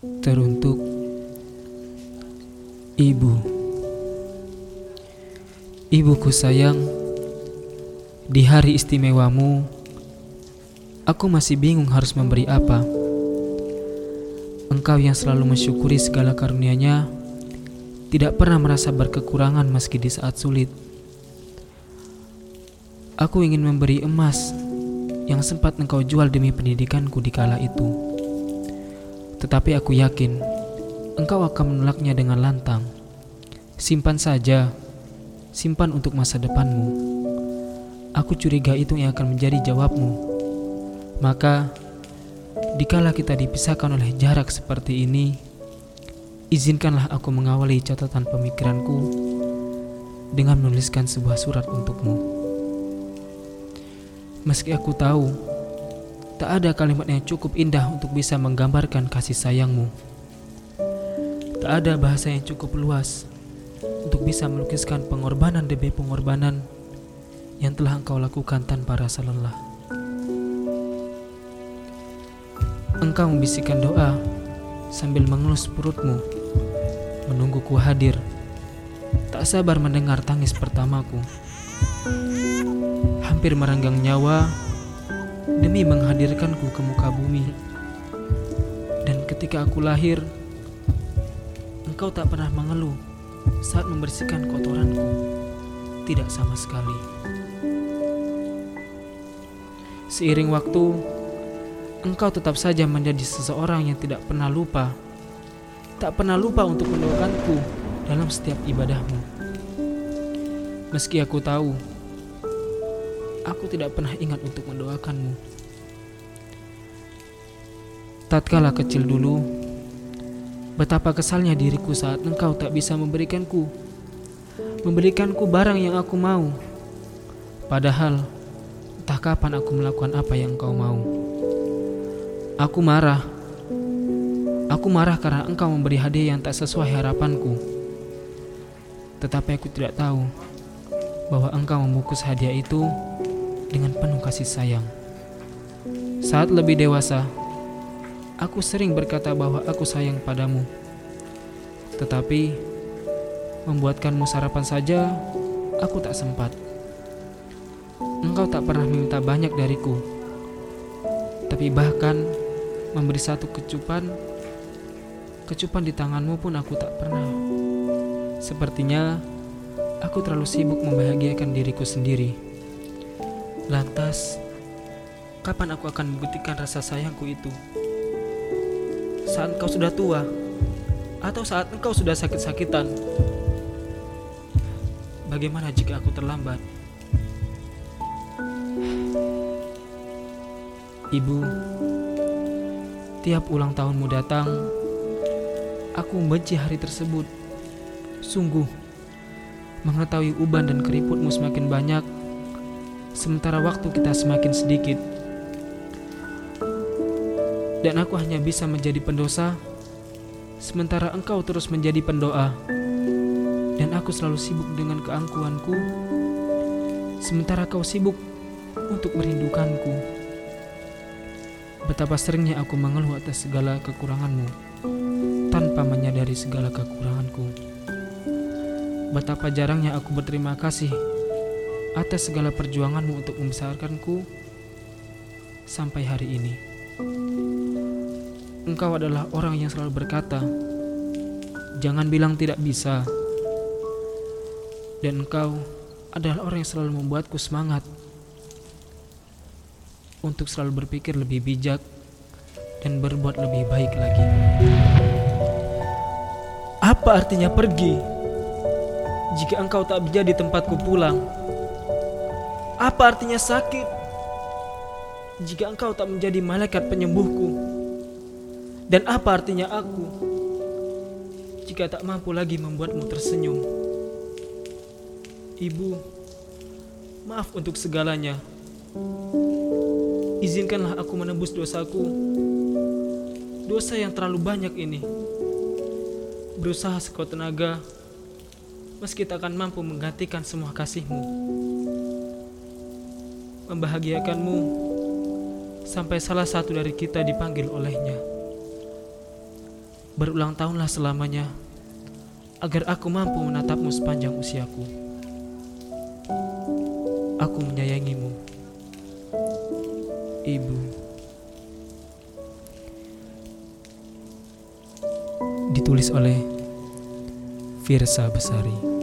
Teruntuk Ibu. Ibuku sayang Di hari istimewamu Aku masih bingung harus memberi apa. Engkau yang selalu mensyukuri segala karunia-Nya Tidak pernah merasa berkekurangan meski di saat sulit. Aku ingin memberi emas yang sempat engkau jual demi pendidikanku di kala itu. Tetapi aku yakin engkau akan menolaknya dengan lantang. Simpan saja, simpan untuk masa depanmu. Aku curiga itu yang akan menjadi jawabmu. Maka, dikala kita dipisahkan oleh jarak seperti ini, izinkanlah aku mengawali catatan pemikiranku dengan menuliskan sebuah surat untukmu. Meski aku tahu tak ada kalimat yang cukup indah untuk bisa menggambarkan kasih sayangmu. Tak ada bahasa yang cukup luas untuk bisa melukiskan pengorbanan demi pengorbanan yang telah engkau lakukan tanpa rasa lelah. Engkau membisikkan doa sambil mengelus perutmu, menungguku hadir. Tak sabar mendengar tangis pertamaku hampir merenggang nyawa demi menghadirkanku ke muka bumi. Dan ketika aku lahir, engkau tak pernah mengeluh saat membersihkan kotoranku. Tidak sama sekali. Seiring waktu, engkau tetap saja menjadi seseorang yang tidak pernah lupa. Tak pernah lupa untuk mendoakanku dalam setiap ibadahmu. Meski aku tahu aku tidak pernah ingat untuk mendoakanmu. Tatkala kecil dulu, betapa kesalnya diriku saat engkau tak bisa memberikanku, memberikanku barang yang aku mau. Padahal, entah kapan aku melakukan apa yang engkau mau. Aku marah. Aku marah karena engkau memberi hadiah yang tak sesuai harapanku. Tetapi aku tidak tahu bahwa engkau membungkus hadiah itu dengan penuh kasih sayang. Saat lebih dewasa, aku sering berkata bahwa aku sayang padamu. Tetapi, membuatkanmu sarapan saja, aku tak sempat. Engkau tak pernah meminta banyak dariku, tapi bahkan memberi satu kecupan, kecupan di tanganmu pun aku tak pernah. Sepertinya aku terlalu sibuk membahagiakan diriku sendiri. Lantas, kapan aku akan membuktikan rasa sayangku itu? Saat engkau sudah tua, atau saat engkau sudah sakit-sakitan? Bagaimana jika aku terlambat? Ibu, tiap ulang tahunmu datang, aku membenci hari tersebut. Sungguh, mengetahui uban dan keriputmu semakin banyak, sementara waktu kita semakin sedikit. Dan aku hanya bisa menjadi pendosa, sementara engkau terus menjadi pendoa. Dan aku selalu sibuk dengan keangkuhanku, sementara kau sibuk untuk merindukanku. Betapa seringnya aku mengeluh atas segala kekuranganmu, tanpa menyadari segala kekuranganku. Betapa jarangnya aku berterima kasih atas segala perjuanganmu untuk membesarkanku sampai hari ini. Engkau adalah orang yang selalu berkata, "Jangan bilang tidak bisa." Dan engkau adalah orang yang selalu membuatku semangat untuk selalu berpikir lebih bijak dan berbuat lebih baik lagi. Apa artinya pergi jika engkau tak menjadi tempatku pulang? Apa artinya sakit jika engkau tak menjadi malaikat penyembuhku? Dan apa artinya aku jika tak mampu lagi membuatmu tersenyum? Ibu, maaf untuk segalanya. Izinkanlah aku menebus dosaku. Dosa yang terlalu banyak ini. Berusaha sekuat tenaga, meski tak akan mampu menggantikan semua kasihmu membahagiakanmu sampai salah satu dari kita dipanggil olehnya. Berulang tahunlah selamanya agar aku mampu menatapmu sepanjang usiaku. Aku menyayangimu, Ibu. Ditulis oleh Firsa Besari.